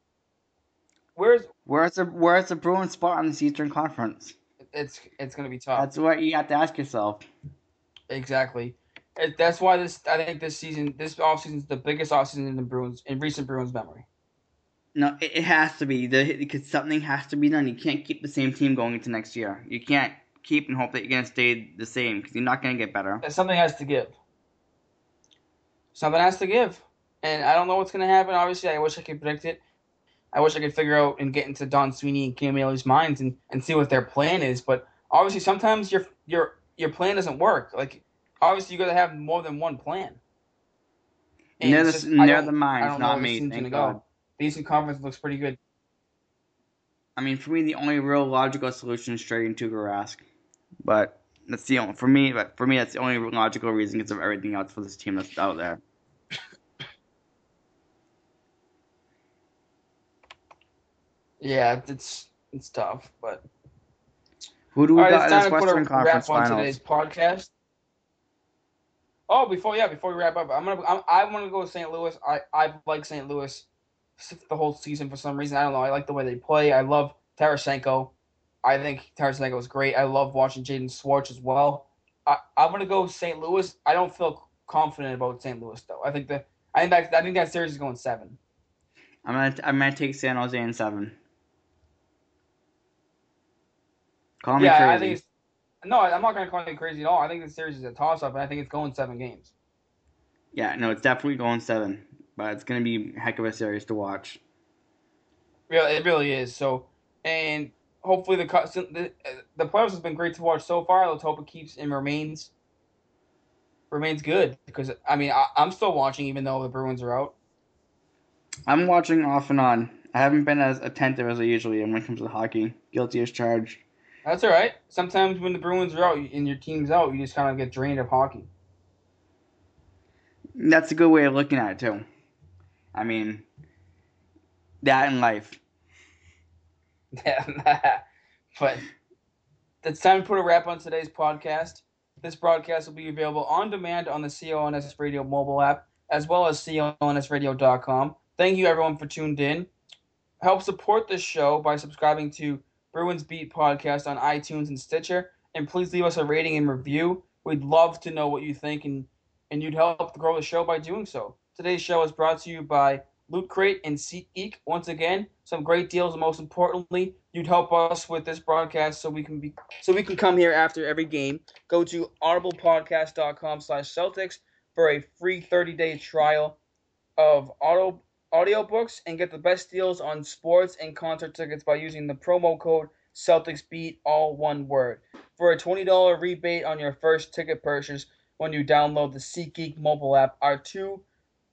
"Where's Where's the Where's the Bruins spot on this Eastern Conference? it's it's going to be tough." That's what you have to ask yourself. exactly. It, that's why this I think this season, this offseason is the biggest offseason in the Bruins in recent Bruins memory. No, it, it has to be the because something has to be done. You can't keep the same team going into next year. You can't keep and hope that you're gonna stay the same because you're not gonna get better. Something has to give. Something has to give, and I don't know what's going to happen. Obviously, I wish I could predict it. I wish I could figure out and get into Don Sweeney and Cam Neely's minds and, and see what their plan is. But obviously, sometimes your your your plan doesn't work. Like obviously, you got to have more than one plan. And they're the, just- they're the minds, not me. Thank God. go. The Eastern Conference looks pretty good. I mean, for me, the only real logical solution is trading Tuukka Rask, but that's the only for me. But for me, that's the only logical reason because of everything else for this team that's out there. Yeah, it's it's tough, but Who do we All right, got it's in this to put a Western Conference wrap on Finals? today's podcast. Oh, before yeah, before we wrap up, I'm gonna I'm, I want to go to St. Louis. I I like St. Louis the whole season for some reason. I don't know. I like the way they play. I love Tarasenko. I think Tarasenko is great. I love watching Jaden Schwartz as well. I, I'm gonna go St. Louis. I don't feel confident about St. Louis though. I think that I think that I think that series is going seven. I'm gonna I'm gonna take San Jose in seven. Call me yeah, crazy. I think it's no. I'm not gonna call you crazy at all. I think the series is a toss up, and I think it's going seven games. yeah, no, it's definitely going seven, but it's gonna be a heck of a series to watch. Yeah, it really is. So, and hopefully the the, the playoffs has been great to watch so far. Let's hope it keeps and remains remains good because I mean I, I'm still watching even though the Bruins are out. I'm watching off and on. I haven't been as attentive as I usually am when it comes to hockey. Guilty as charged. That's all right. Sometimes when the Bruins are out and your team's out, you just kind of get drained of hockey. That's a good way of looking at it too. I mean, that in life. Yeah, but it's time to put a wrap on today's podcast. This broadcast will be available on demand on the CLNS Radio mobile app as well as CLNSradio.com. Thank you everyone for tuned in. Help support this show by subscribing to Bruins Beat Podcast on iTunes and Stitcher, and please leave us a rating and review. We'd love to know what you think, and and you'd help grow the show by doing so. Today's show is brought to you by Loot Crate and SeatGeek. Once again, some great deals, and most importantly, you'd help us with this broadcast so we can be so we can come here after every game. Go to audiblepodcast.com/celtics for a free 30-day trial of auto audiobooks and get the best deals on sports and concert tickets by using the promo code CelticsBeat, all one word, for a $20 rebate on your first ticket purchase when you download the SeatGeek mobile app. Our two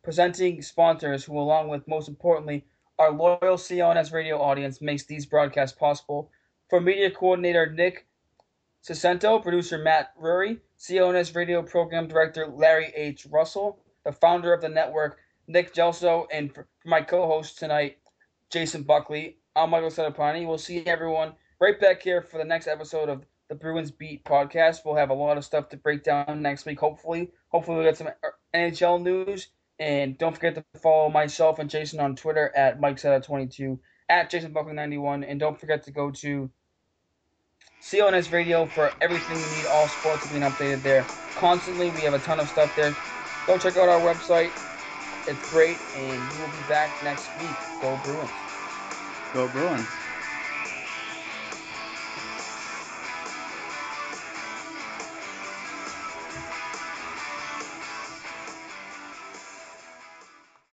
presenting sponsors, who, along with most importantly, our loyal CLNS radio audience, makes these broadcasts possible. For media coordinator Nick Cicento, producer Matt Rury, CLNS radio program director Larry H. Russell, the founder of the network, Nick Gelso, and for my co-host tonight, Jason Buckley. I'm Michael Sedapani. We'll see everyone right back here for the next episode of the Bruins Beat podcast. We'll have a lot of stuff to break down next week, hopefully. Hopefully, we'll get some NHL news and don't forget to follow myself and Jason on Twitter at MikeSeta22, at JasonBuckley91, and don't forget to go to CLNS Radio for everything you need, all sports being updated there constantly. We have a ton of stuff there. Go check out our website. It's great, and we will be back next week. Go Bruins. Go Bruins.